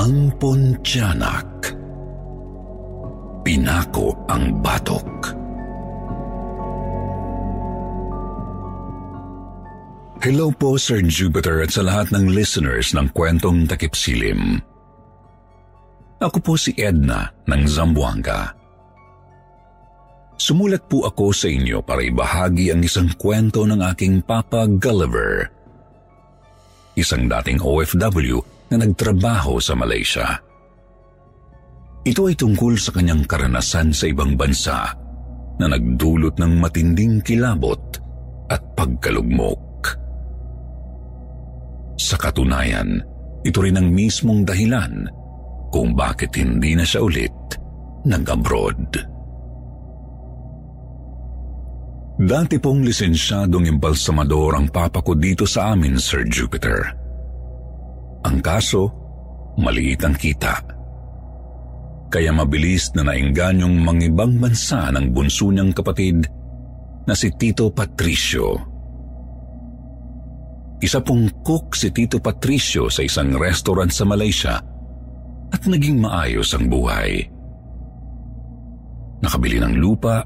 Ang Pontianak. Pinako ang batok. Hello po Sir Jupiter at sa lahat ng listeners ng kwentong takip silim. Ako po si Edna ng Zamboanga. Sumulat po ako sa inyo para ibahagi ang isang kwento ng aking Papa Gulliver. Isang dating OFW na nagtrabaho sa Malaysia. Ito ay tungkol sa kanyang karanasan sa ibang bansa na nagdulot ng matinding kilabot at pagkalugmok. Sa katunayan, ito rin ang mismong dahilan kung bakit hindi na siya ulit nag-abroad. Dati pong lisensyadong imbalsamador ang papa ko dito sa amin, Sir Jupiter. Ang kaso, maliit ang kita. Kaya mabilis na naingganyong mangibang bansa ng bunso niyang kapatid na si Tito Patricio. Isa pong cook si Tito Patricio sa isang restaurant sa Malaysia at naging maayos ang buhay. Nakabili ng lupa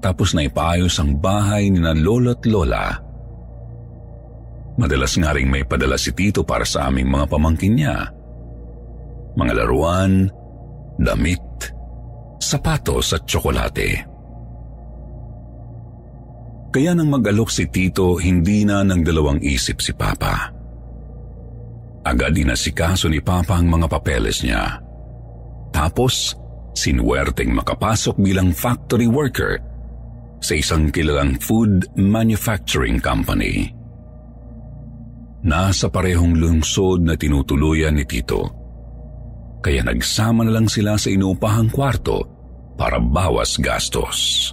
tapos na ipaayos ang bahay ni na lolo at lola. Madalas nga rin may padala si Tito para sa aming mga pamangkin niya. Mga laruan, damit, sapatos at tsokolate. Kaya nang mag-alok si Tito, hindi na ng dalawang isip si Papa. Agad inasikaso ni Papa ang mga papeles niya. Tapos, sinuwerteng makapasok bilang factory worker sa isang kilalang food manufacturing company. Nasa parehong lungsod na tinutuluyan ni Tito. Kaya nagsama na lang sila sa inuupahang kwarto para bawas gastos.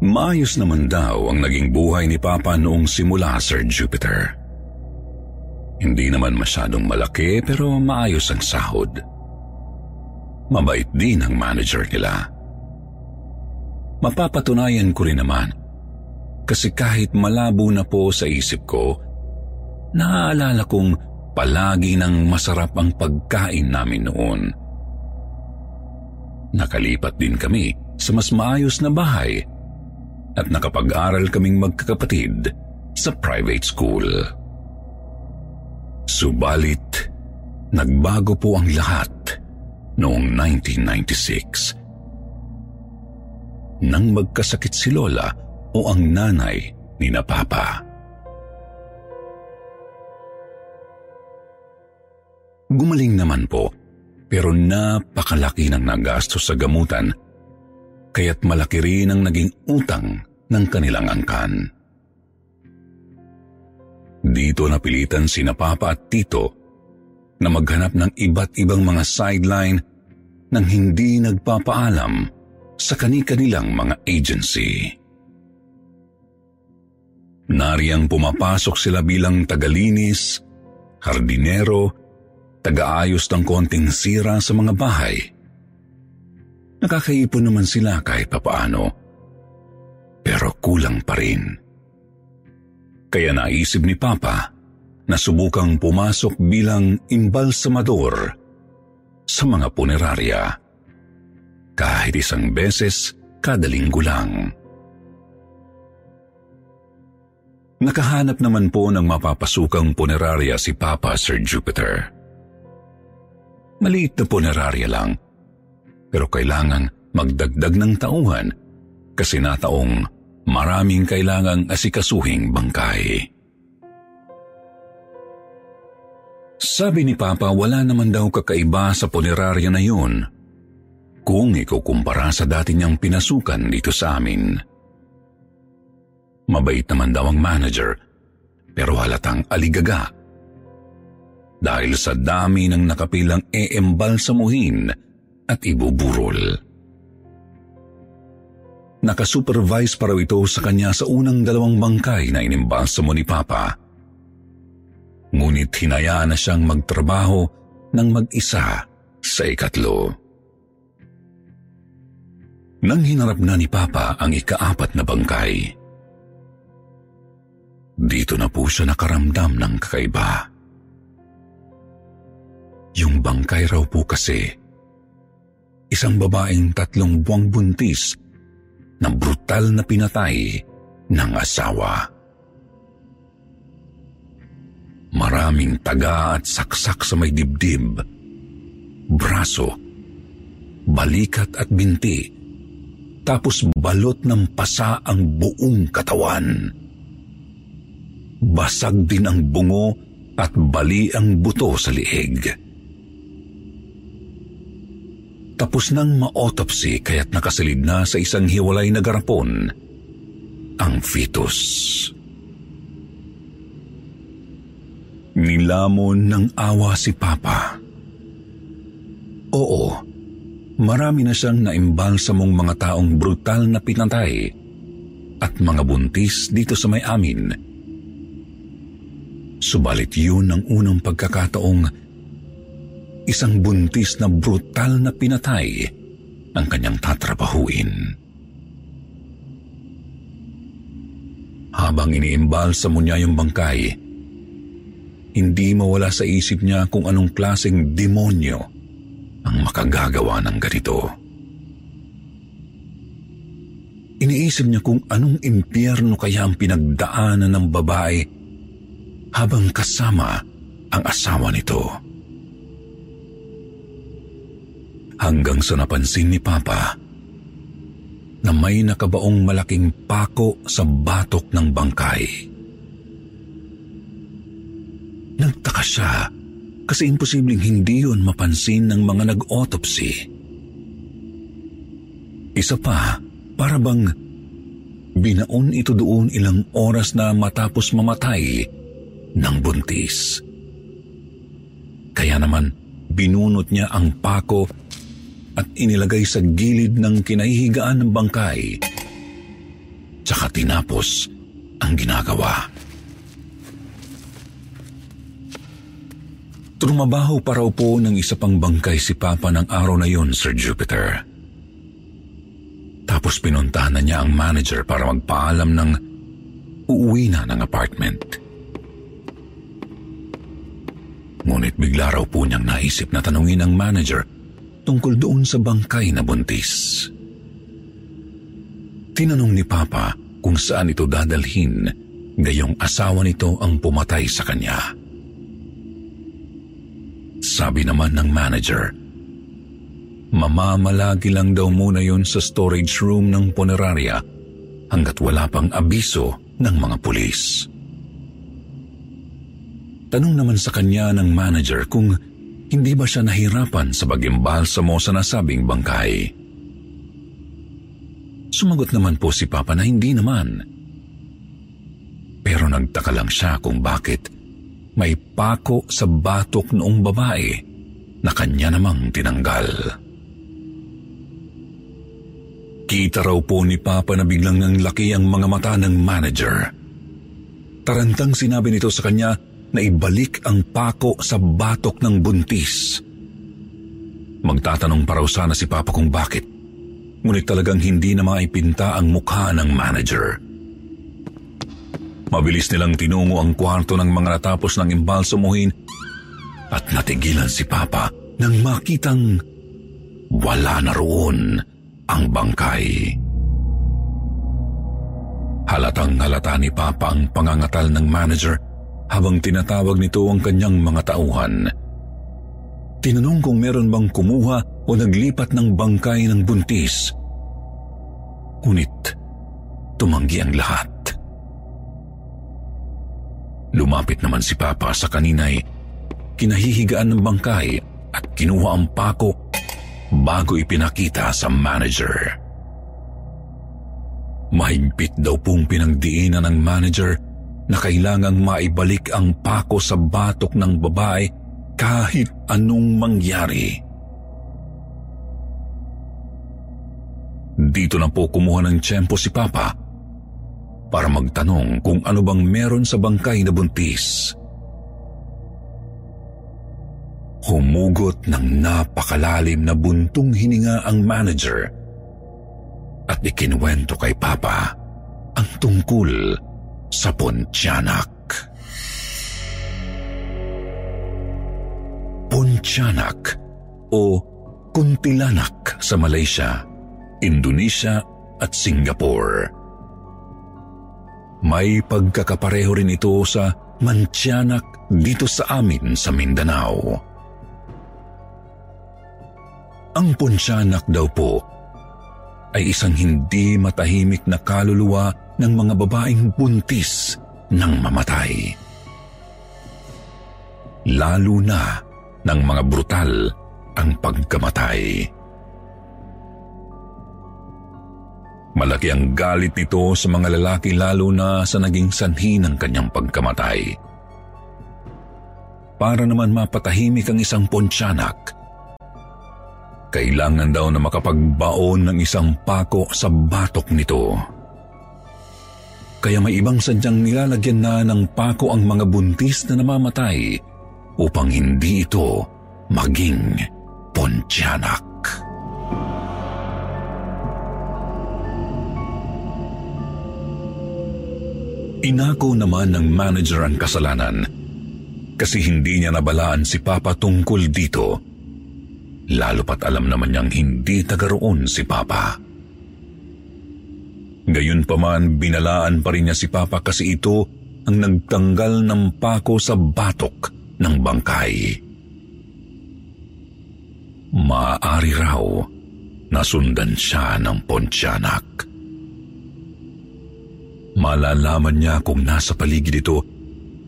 Maayos naman daw ang naging buhay ni Papa noong simula, Sir Jupiter. Hindi naman masyadong malaki pero maayos ang sahod. Mabait din ang manager nila. Mapapatunayan ko rin naman kasi kahit malabo na po sa isip ko, naaalala kong palagi ng masarap ang pagkain namin noon. Nakalipat din kami sa mas maayos na bahay at nakapag-aral kaming magkakapatid sa private school. Subalit, nagbago po ang lahat noong 1996. Nang magkasakit si Lola o ang nanay ni na Papa. Gumaling naman po pero napakalaki ng nagastos sa gamutan kaya't malaki rin ang naging utang ng kanilang angkan. Dito napilitan si na Papa at Tito na maghanap ng iba't ibang mga sideline nang hindi nagpapaalam sa kani-kanilang mga agency. Nariyang pumapasok sila bilang tagalinis, hardinero, tagaayos ng konting sira sa mga bahay – Nakakaipon naman sila kahit papaano. Pero kulang pa rin. Kaya naisip ni Papa na subukang pumasok bilang imbalsamador sa mga punerarya. Kahit isang beses kada linggo lang. Nakahanap naman po ng mapapasukang punerarya si Papa Sir Jupiter. Maliit na punerarya lang – pero kailangan magdagdag ng tauhan kasi nataong maraming kailangang asikasuhing bangkay. Sabi ni Papa wala naman daw kakaiba sa punerarya na yun kung ikukumpara sa dati niyang pinasukan dito sa amin. Mabait naman daw ang manager pero halatang aligaga dahil sa dami ng nakapilang eembal sa muhin at ibuburol. Nakasupervise pa raw ito sa kanya sa unang dalawang bangkay na inimbalsamo ni Papa. Ngunit hinayaan na siyang magtrabaho ng mag-isa sa ikatlo. Nang hinarap na ni Papa ang ikaapat na bangkay, dito na po siya nakaramdam ng kakaiba. bangkay raw po kasi. Isang babaeng tatlong buwang buntis na brutal na pinatay ng asawa. Maraming taga at saksak sa may dibdib, braso, balikat at binti, tapos balot ng pasa ang buong katawan. Basag din ang bungo at bali ang buto sa liig. Tapos nang ma-autopsy kaya't nakasilid na sa isang hiwalay na garapon ang fetus. Nilamon ng awa si Papa. Oo, marami na siyang naimbalsamong mga taong brutal na pinatay at mga buntis dito sa may amin. Subalit yun ang unang pagkakataong isang buntis na brutal na pinatay ang kanyang tatrabahuin. Habang iniimbalsamo niya yung bangkay, hindi mawala sa isip niya kung anong klaseng demonyo ang makagagawa ng ganito. Iniisip niya kung anong impyerno kaya ang pinagdaanan ng babae habang kasama ang asawa nito. Hanggang sa napansin ni Papa na may nakabaong malaking pako sa batok ng bangkay. Nagtaka siya kasi imposibleng hindi yun mapansin ng mga nag-autopsy. Isa pa, para bang binaon ito doon ilang oras na matapos mamatay ng buntis. Kaya naman binunot niya ang pako at inilagay sa gilid ng kinahihigaan ng bangkay. Tsaka tinapos ang ginagawa. Trumabaho pa raw po ng isa pang bangkay si Papa ng araw na yon, Sir Jupiter. Tapos pinuntahan na niya ang manager para magpaalam ng uuwi na ng apartment. Ngunit bigla raw po niyang naisip na tanungin ang manager tungkol doon sa bangkay na buntis. Tinanong ni Papa kung saan ito dadalhin gayong asawa nito ang pumatay sa kanya. Sabi naman ng manager, mamamalagi lang daw muna yon sa storage room ng punerarya hanggat wala pang abiso ng mga pulis. Tanong naman sa kanya ng manager kung hindi ba siya nahirapan sa pag-imbalsamo sa nasabing bangkay? Sumagot naman po si Papa na hindi naman. Pero nagtaka lang siya kung bakit may pako sa batok noong babae na kanya namang tinanggal. Kita raw po ni Papa na biglang nang laki ang mga mata ng manager. Tarantang sinabi nito sa kanya na ibalik ang pako sa batok ng buntis. Magtatanong pa raw sana si Papa kung bakit, ngunit talagang hindi na maipinta ang mukha ng manager. Mabilis nilang tinungo ang kwarto ng mga natapos ng imbalsamuhin at natigilan si Papa nang makitang wala na roon ang bangkay. Halatang halata ni Papa ang pangangatal ng manager habang tinatawag nito ang kanyang mga tauhan. Tinanong kung meron bang kumuha o naglipat ng bangkay ng buntis. Ngunit tumanggi ang lahat. Lumapit naman si Papa sa kaninay, kinahihigaan ng bangkay at kinuha ang pako bago ipinakita sa manager. Mahigpit daw pong pinagdiinan ng manager na kailangang maibalik ang pako sa batok ng babae kahit anong mangyari. Dito na po kumuha ng tiyempo si Papa para magtanong kung ano bang meron sa bangkay na buntis. Humugot ng napakalalim na buntong hininga ang manager at ikinuwento kay Papa ang tungkol sa Pontianak. Pontianak o Kuntilanak sa Malaysia, Indonesia at Singapore. May pagkakapareho rin ito sa Mantianak dito sa amin sa Mindanao. Ang Pontianak daw po ay isang hindi matahimik na kaluluwa ng mga babaeng buntis ng mamatay. Lalo na ng mga brutal ang pagkamatay. Malaki ang galit nito sa mga lalaki lalo na sa naging sanhi ng kanyang pagkamatay. Para naman mapatahimik ang isang pontianak, kailangan daw na makapagbaon ng isang pako sa batok nito. Kaya may ibang sadyang nilalagyan na ng pako ang mga buntis na namamatay upang hindi ito maging Pontianak. Inako naman ng manager ang kasalanan kasi hindi niya nabalaan si Papa tungkol dito. Lalo pat alam naman niyang hindi taga roon si Papa. Gayun pa man, binalaan pa rin niya si Papa kasi ito ang nagtanggal ng pako sa batok ng bangkay. Maaari raw nasundan siya ng Pontianak. Malalaman niya kung nasa paligid ito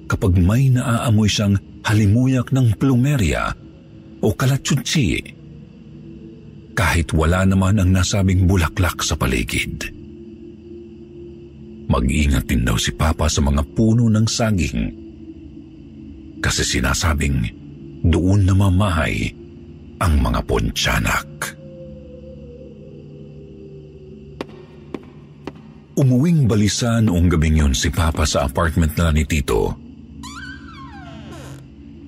kapag may naaamoy siyang halimuyak ng plumeria o kalatsutsi kahit wala naman ang nasabing bulaklak sa paligid. Mag-ingat din daw si Papa sa mga puno ng saging kasi sinasabing doon namamahay ang mga Pontianak. Umuwing balisa noong gabing yun si Papa sa apartment na ni Tito.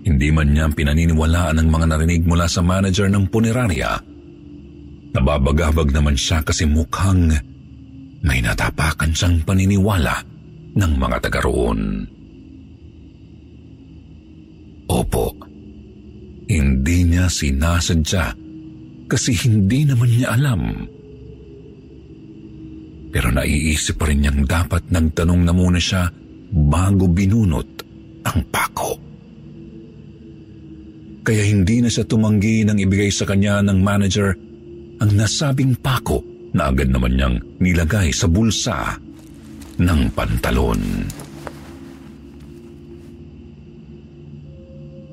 Hindi man niya pinaniniwalaan ang mga narinig mula sa manager ng punerarya. Nababagabag naman siya kasi mukhang may natapakan siyang paniniwala ng mga taga roon. Opo, hindi niya sinasadya kasi hindi naman niya alam. Pero naiisip pa rin niyang dapat nagtanong na muna siya bago binunot ang pako. Kaya hindi na siya tumanggi nang ibigay sa kanya ng manager ang nasabing pako na agad naman niyang nilagay sa bulsa ng pantalon.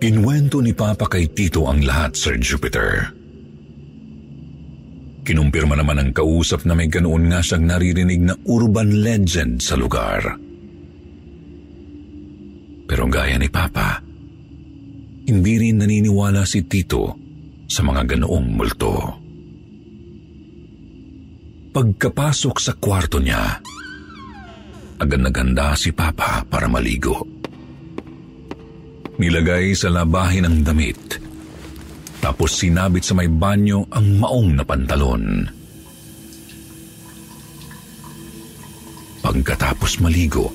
Inwento ni Papa kay Tito ang lahat, Sir Jupiter. Kinumpirma naman ng kausap na may ganoon nga siyang naririnig na urban legend sa lugar. Pero gaya ni Papa, hindi rin naniniwala si Tito sa mga ganoong multo. Pagkapasok sa kwarto niya, agad naganda si Papa para maligo. Nilagay sa labahin ang damit. Tapos sinabit sa may banyo ang maong na pantalon. Pagkatapos maligo,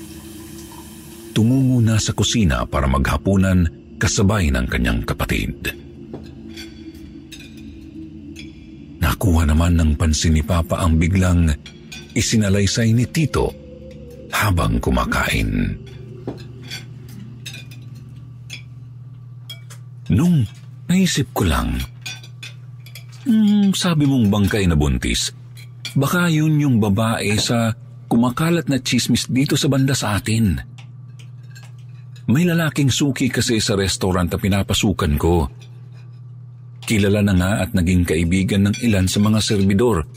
tumungo na sa kusina para maghapunan kasabay ng kanyang kapatid. Nakuha naman ng pansin ni Papa ang biglang isinalaysay ni Tito habang kumakain. Nung naisip ko lang, hmm, sabi mong bangkay na buntis, baka yun yung babae sa kumakalat na chismis dito sa banda sa atin. May lalaking suki kasi sa restaurant na pinapasukan ko. Kilala na nga at naging kaibigan ng ilan sa mga serbidor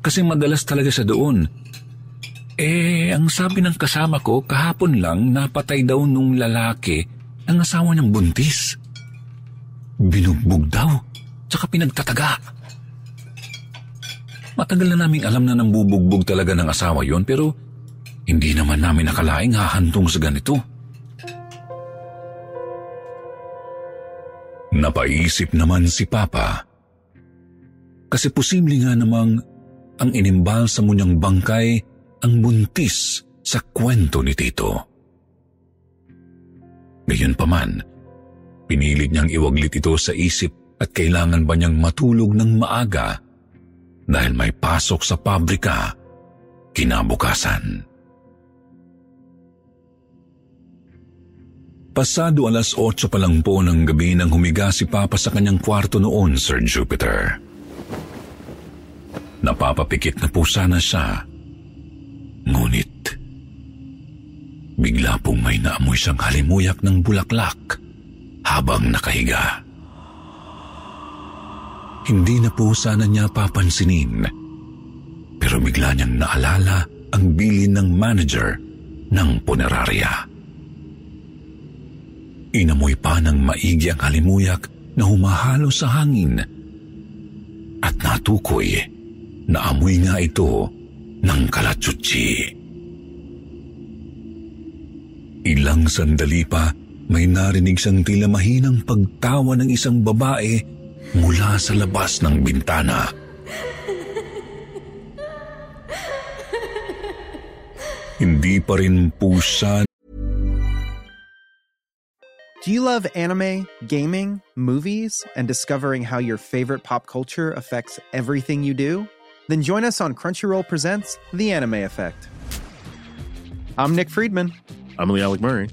kasi madalas talaga siya doon. Eh, ang sabi ng kasama ko, kahapon lang napatay daw nung lalaki ang asawa ng buntis. Binugbog daw, tsaka pinagtataga. Matagal na naming alam na nambubugbog talaga ng asawa yon pero hindi naman namin nakalaing hahantong sa ganito. Napaisip naman si Papa. Kasi posible nga namang ang inimbal sa munyang bangkay ang buntis sa kwento ni Tito. Gayon pa man, Pinilit niyang iwaglit ito sa isip at kailangan ba niyang matulog ng maaga dahil may pasok sa pabrika kinabukasan. Pasado alas 8 pa lang po ng gabi nang humiga si Papa sa kanyang kwarto noon, Sir Jupiter. Napapapikit na po sana siya. Ngunit, bigla pong may naamoy siyang halimuyak ng bulaklak habang nakahiga. Hindi na po sana niya papansinin, pero bigla niyang naalala ang bilin ng manager ng punerarya. Inamoy pa ng maigi ang halimuyak na humahalo sa hangin at natukoy na amoy nga ito ng kalatsutsi. Ilang sandali pa, may narinig siyang tila mahinang pagtawa ng isang babae mula sa labas ng bintana. Hindi pa rin po siya Do you love anime, gaming, movies, and discovering how your favorite pop culture affects everything you do? Then join us on Crunchyroll Presents The Anime Effect. I'm Nick Friedman. I'm Lee Alec Murray.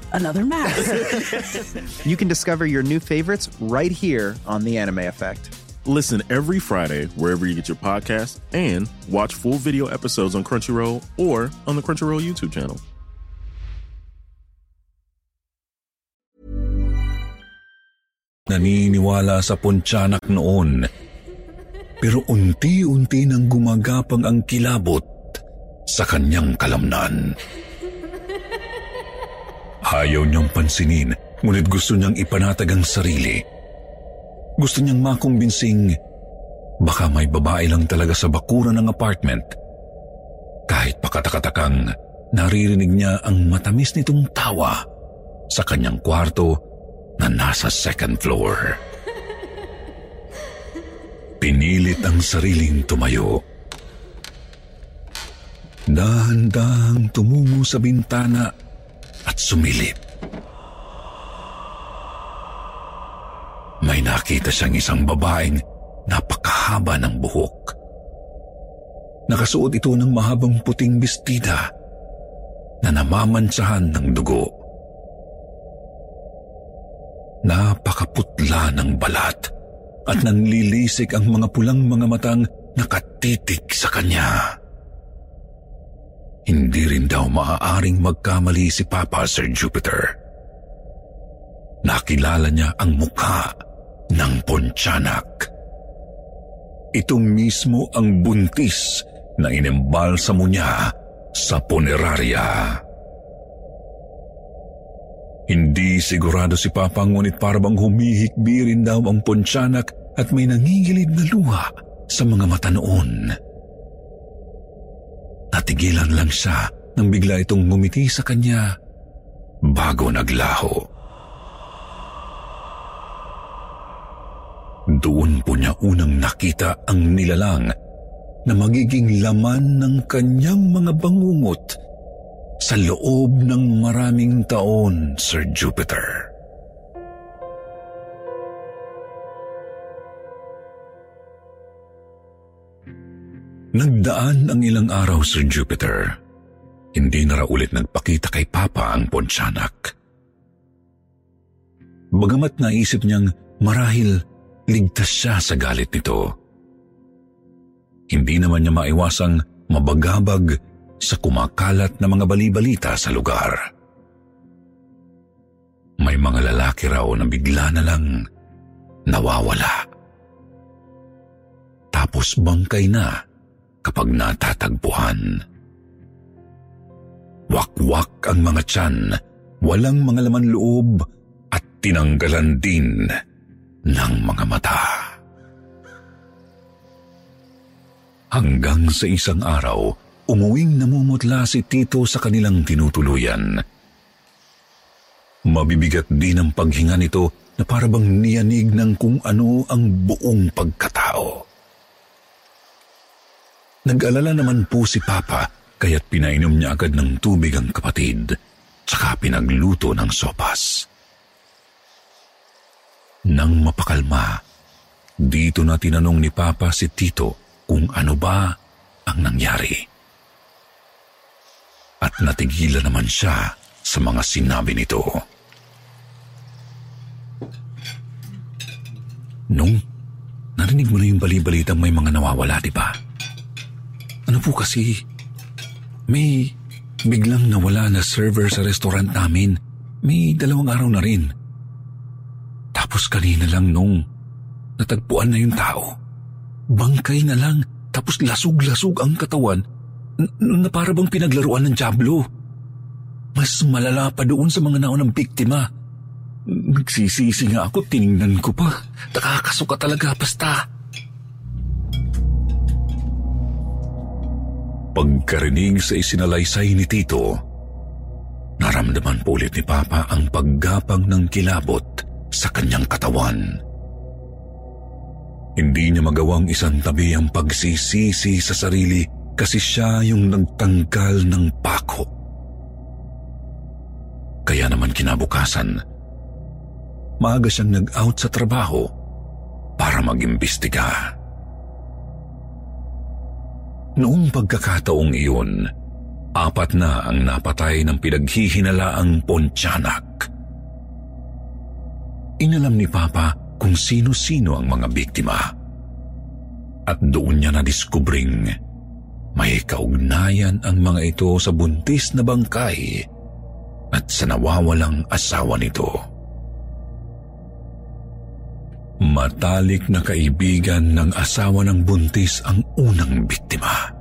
another mask. you can discover your new favorites right here on The Anime Effect. Listen every Friday wherever you get your podcast and watch full video episodes on Crunchyroll or on the Crunchyroll YouTube channel. naniniwala sa Pontianak noon. Pero unti-unti nang gumagapang ang kilabot sa kanyang kalamnan. Ayaw niyang pansinin, ngunit gusto niyang ipanatag ang sarili. Gusto niyang makumbinsing baka may babae lang talaga sa bakuran ng apartment. Kahit pakatakatakang naririnig niya ang matamis nitong tawa sa kanyang kwarto na nasa second floor. Pinilit ang sariling tumayo. Dahan-dahang tumungo sa bintana at sumilip. May nakita siyang isang babaeng napakahaba ng buhok. Nakasuot ito ng mahabang puting bestida na namamantsahan ng dugo. Napakaputla ng balat at nanlilisik ang mga pulang mga matang nakatitig sa kanya. Hindi rin daw maaaring magkamali si Papa Sir Jupiter. Nakilala niya ang mukha ng Pontianak. Ito mismo ang buntis na inembalsamo niya sa punerarya. Hindi sigurado si Papa ngunit parabang humihikbi rin daw ang Pontianak at may nangingilid na luha sa mga mata noon. Natigilan lang siya nang bigla itong ngumiti sa kanya bago naglaho. Doon po niya unang nakita ang nilalang na magiging laman ng kanyang mga bangungot sa loob ng maraming taon, Sir Jupiter. Nagdaan ang ilang araw, Sir Jupiter. Hindi na raw ulit nagpakita kay Papa ang Pontianak. Bagamat naisip niyang marahil ligtas siya sa galit nito. Hindi naman niya maiwasang mabagabag sa kumakalat na mga balibalita sa lugar. May mga lalaki raw na bigla na lang nawawala. Tapos bangkay na kapag natatagpuan. Wakwak ang mga tiyan, walang mga laman loob at tinanggalan din ng mga mata. Hanggang sa isang araw, umuwing namumutla si Tito sa kanilang tinutuluyan. Mabibigat din ang paghinga nito na parabang niyanig ng kung ano ang buong pagkatao. Nag-alala naman po si Papa kaya't pinainom niya agad ng tubig ang kapatid tsaka pinagluto ng sopas. Nang mapakalma, dito na tinanong ni Papa si Tito kung ano ba ang nangyari. At natigilan naman siya sa mga sinabi nito. Nung narinig mo na yung balibalitang may mga nawawala, di ba? Ano po kasi, may biglang nawala na server sa restaurant namin. May dalawang araw na rin. Tapos kanina lang nung natagpuan na yung tao. Bangkay na lang, tapos lasug-lasug ang katawan na para bang pinaglaruan ng Diablo. Mas malala pa doon sa mga naunang biktima. Nagsisisi nga ako, tiningnan ko pa. Nakakasuka talaga, basta. Pagkarinig sa isinalaysay ni Tito, naramdaman po ulit ni Papa ang paggapang ng kilabot sa kanyang katawan. Hindi niya magawang isang tabi ang pagsisisi sa sarili kasi siya yung nagtanggal ng pako. Kaya naman kinabukasan, maaga siyang nag-out sa trabaho para mag-imbestiga. Noong pagkakataong iyon, apat na ang napatay ng pinaghihinalaang Pontianak. Inalam ni Papa kung sino-sino ang mga biktima. At doon niya na-diskubring may kaugnayan ang mga ito sa buntis na bangkay at sa nawawalang asawa nito. Matalik na kaibigan ng asawa ng buntis ang unang biktima.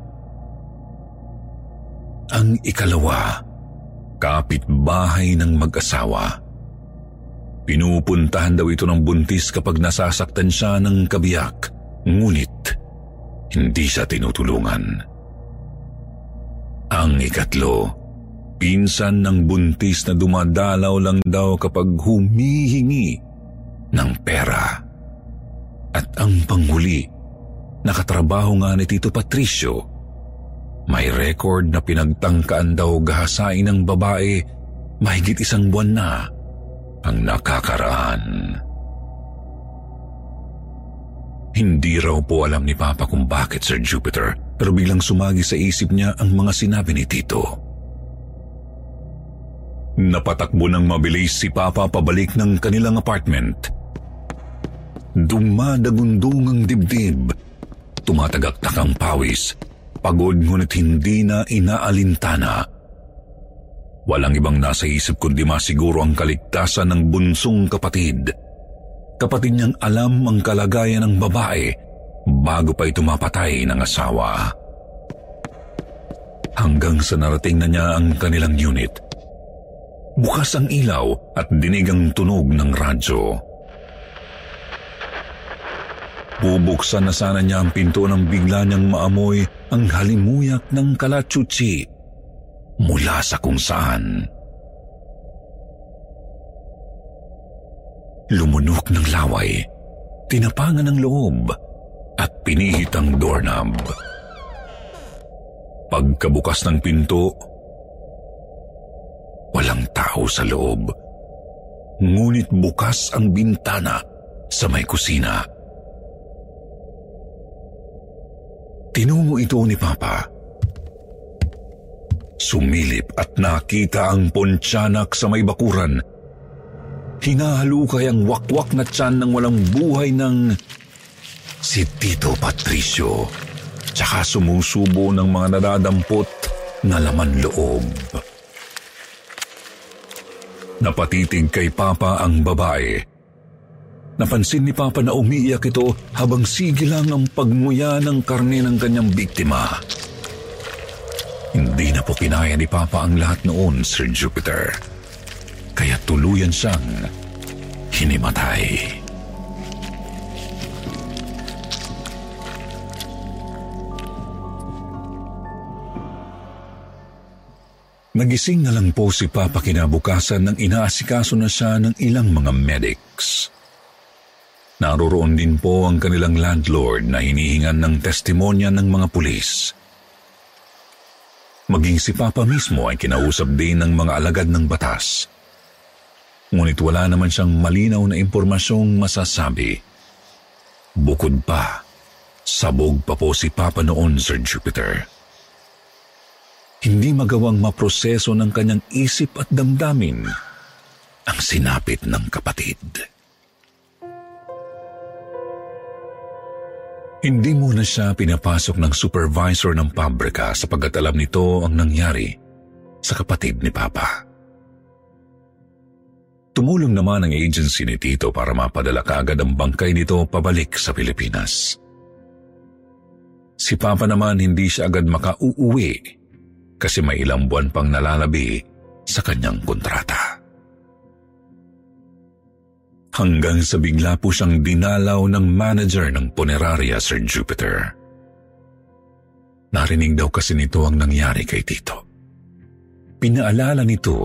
Ang ikalawa, kapitbahay ng mag-asawa. Pinupuntahan daw ito ng buntis kapag nasasaktan siya ng kabiyak, ngunit hindi siya tinutulungan. Ang ikatlo, pinsan ng buntis na dumadalaw lang daw kapag humihingi ng pera. At ang panghuli, nakatrabaho nga ni Tito Patricio. May record na pinagtangkaan daw gahasain ng babae mahigit isang buwan na ang nakakaraan. Hindi raw po alam ni Papa kung bakit Sir Jupiter pero biglang sumagi sa isip niya ang mga sinabi ni Tito. Napatakbo ng mabilis si Papa pabalik ng kanilang apartment Dumadagundong ang dibdib. Tumatagaktak ang pawis. Pagod ngunit hindi na inaalintana. Walang ibang nasa isip kundi masiguro ang kaligtasan ng bunsong kapatid. Kapatid niyang alam ang kalagayan ng babae bago pa ito mapatay ng asawa. Hanggang sa narating na niya ang kanilang unit. Bukas ang ilaw at dinig ang tunog ng radyo. Bubuksan na sana niya ang pinto nang bigla niyang maamoy ang halimuyak ng kalachuchi mula sa kung saan. Lumunok ng laway, tinapangan ng loob at pinihit ang doorknob. Pagkabukas ng pinto, walang tao sa loob. Ngunit bukas ang bintana sa may kusina. Tinungo ito ni Papa. Sumilip at nakita ang pontianak sa may bakuran. Hinahalukay ang wakwak na tiyan ng walang buhay ng si Tito Patricio. Tsaka sumusubo ng mga nadadampot na laman loob. Napatitig kay Papa ang babae Napansin ni Papa na umiiyak ito habang sige lang ang pagmuya ng karne ng kanyang biktima. Hindi na po kinaya ni Papa ang lahat noon, Sir Jupiter. Kaya tuluyan siyang hinimatay. Nagising na lang po si Papa kinabukasan nang inaasikaso na siya ng ilang mga medics. Naroroon din po ang kanilang landlord na hinihingan ng testimonya ng mga pulis. Maging si Papa mismo ay kinausap din ng mga alagad ng batas. Ngunit wala naman siyang malinaw na impormasyong masasabi. Bukod pa, sabog pa po si Papa noon, Sir Jupiter. Hindi magawang maproseso ng kanyang isip at damdamin ang sinapit ng kapatid. Hindi muna siya pinapasok ng supervisor ng pabrika sapagkat alam nito ang nangyari sa kapatid ni Papa. Tumulong naman ang agency ni Tito para mapadala kaagad ang bangkay nito pabalik sa Pilipinas. Si Papa naman hindi siya agad makauuwi kasi may ilang buwan pang nalalabi sa kanyang kontrata hanggang sa bigla po siyang dinalaw ng manager ng punerarya, Sir Jupiter. Narinig daw kasi nito ang nangyari kay Tito. Pinaalala nito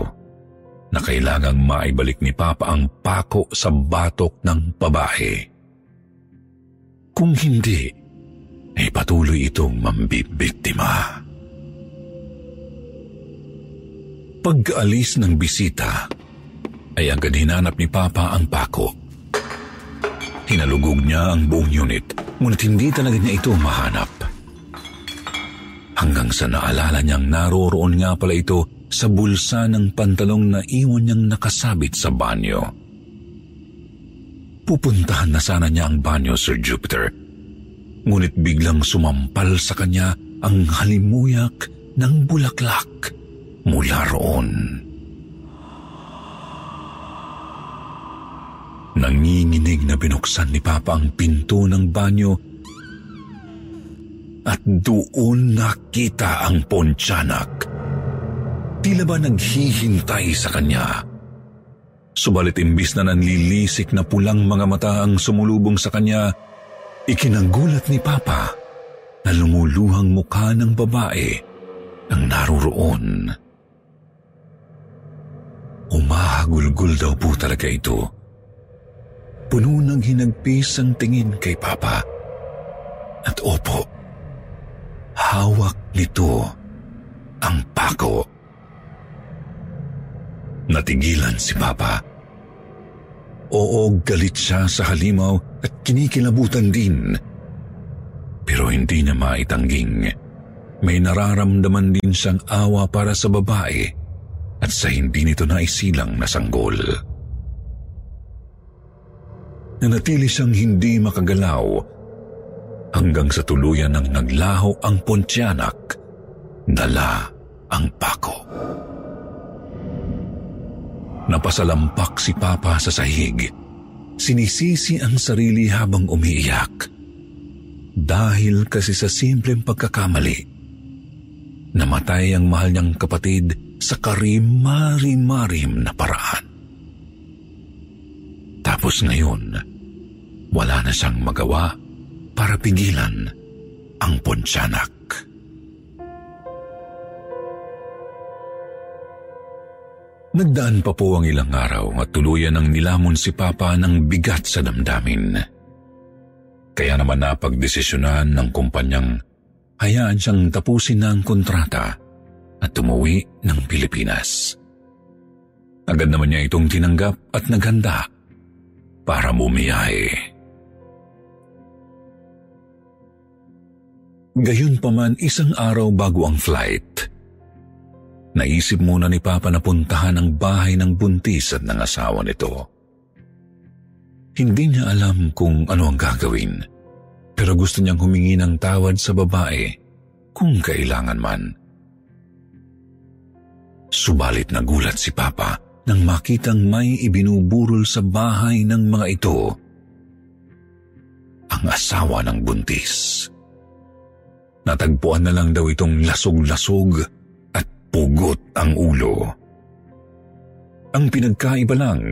na kailangang maibalik ni Papa ang pako sa batok ng babae. Kung hindi, ay patuloy itong mambibiktima. Pag-alis ng bisita, ay agad hinanap ni Papa ang pako. Hinalugog niya ang buong unit, ngunit hindi talaga niya ito mahanap. Hanggang sa naalala niyang naroroon nga pala ito sa bulsa ng pantalong na iwan niyang nakasabit sa banyo. Pupuntahan na sana niya ang banyo, Sir Jupiter. Ngunit biglang sumampal sa kanya ang halimuyak ng bulaklak mula roon. Nanginginig na binuksan ni Papa ang pinto ng banyo at doon nakita ang pontianak. Tila ba naghihintay sa kanya? Subalit imbis na nanlilisik na pulang mga mata ang sumulubong sa kanya, ikinagulat ni Papa na lumuluhang mukha ng babae ang naroroon. Umahagulgul daw po talaga ito Puno ng hinagpis ang tingin kay Papa. At opo, hawak nito ang pako. Natigilan si Papa. Oo, galit siya sa halimaw at kinikilabutan din. Pero hindi na maitangging. May nararamdaman din siyang awa para sa babae at sa hindi nito naisilang na sanggol. Nanatili siyang hindi makagalaw hanggang sa tuluyan ng naglaho ang Pontianak, dala ang pako. Napasalampak si Papa sa sahig. Sinisisi ang sarili habang umiiyak. Dahil kasi sa simpleng pagkakamali, namatay ang mahal niyang kapatid sa karimari-marim na paraan. Tapos ngayon, wala na siyang magawa para pigilan ang Pontianak. Nagdaan pa po ang ilang araw at tuluyan ng nilamon si Papa ng bigat sa damdamin. Kaya naman napagdesisyonan ng kumpanyang hayaan siyang tapusin na ang kontrata at tumuwi ng Pilipinas. Agad naman niya itong tinanggap at naghanda para bumiyahe. Gayunpaman isang araw bago ang flight, naisip muna ni Papa na puntahan ang bahay ng buntis at ng asawa nito. Hindi niya alam kung ano ang gagawin, pero gusto niyang humingi ng tawad sa babae kung kailangan man. Subalit nagulat si Papa nang makitang may ibinuburol sa bahay ng mga ito ang asawa ng buntis. Natagpuan na lang daw itong lasog-lasog at pugot ang ulo. Ang pinagkaiba lang,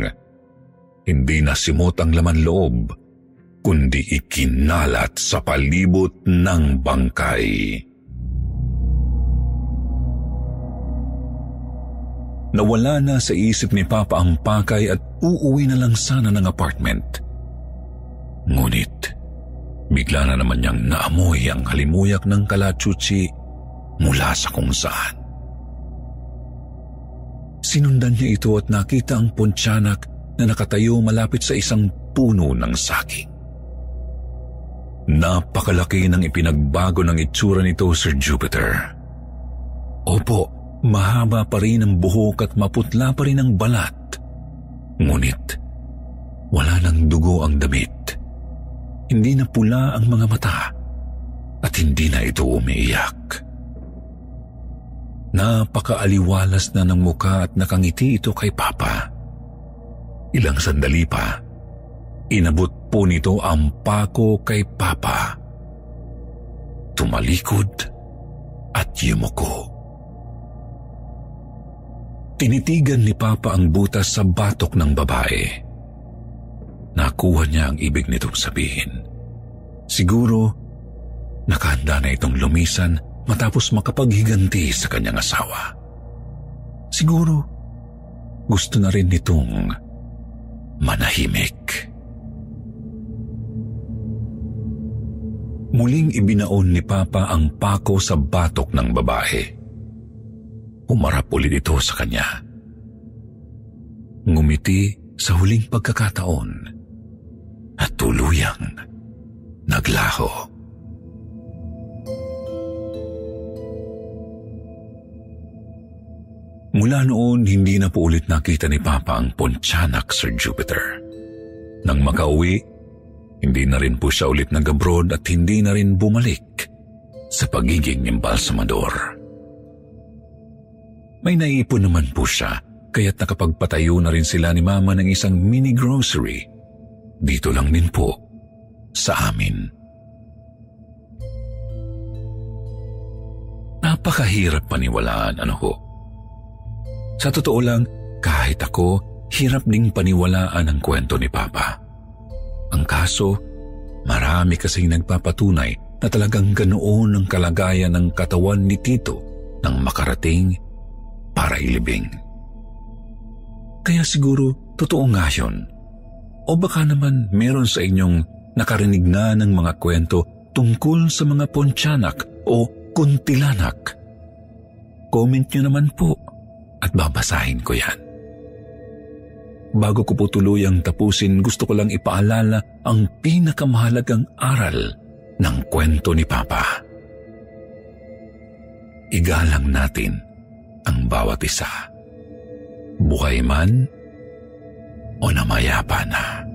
hindi nasimot ang laman loob, kundi ikinalat sa palibot ng bangkay. Nawala na sa isip ni Papa ang pakay at uuwi na lang sana ng apartment. Ngunit, bigla na naman niyang naamoy ang halimuyak ng kalachuchi mula sa kung saan. Sinundan niya ito at nakita ang pontianak na nakatayo malapit sa isang puno ng saging. Napakalaki ng ipinagbago ng itsura nito, Sir Jupiter. Opo, mahaba pa rin ang buhok at maputla pa rin ang balat. Ngunit, wala nang dugo ang damit. Hindi na pula ang mga mata at hindi na ito umiiyak. Napakaaliwalas na ng muka at nakangiti ito kay Papa. Ilang sandali pa, inabot po nito ang pako kay Papa. Tumalikod at yumuko. Tinitigan ni Papa ang butas sa batok ng babae. Nakuha niya ang ibig nitong sabihin. Siguro, nakahanda na itong lumisan matapos makapaghiganti sa kanyang asawa. Siguro, gusto na rin nitong manahimik. Muling ibinaon ni Papa ang pako sa batok ng babae. Umarap ulit ito sa kanya. Ngumiti sa huling pagkakataon at tuluyang naglaho. Mula noon, hindi na po ulit nakita ni Papa ang Pontianak, Sir Jupiter. Nang makauwi, hindi na rin po siya ulit nag-abroad at hindi na rin bumalik sa pagiging embalsamador. May naipon naman po siya, kaya't nakapagpatayo na rin sila ni Mama ng isang mini grocery. Dito lang din po, sa amin. Napakahirap paniwalaan, ano ho? Sa totoo lang, kahit ako, hirap ding paniwalaan ang kwento ni Papa. Ang kaso, marami kasing nagpapatunay na talagang ganoon ang kalagayan ng katawan ni Tito nang makarating para ilibing. Kaya siguro, totoo nga yun. O baka naman meron sa inyong nakarinig na ng mga kwento tungkol sa mga pontianak o kuntilanak. Comment nyo naman po at babasahin ko yan. Bago ko po tuluyang tapusin, gusto ko lang ipaalala ang pinakamahalagang aral ng kwento ni Papa. Igalang natin ang bawat isa. Buhay man o namayapa na.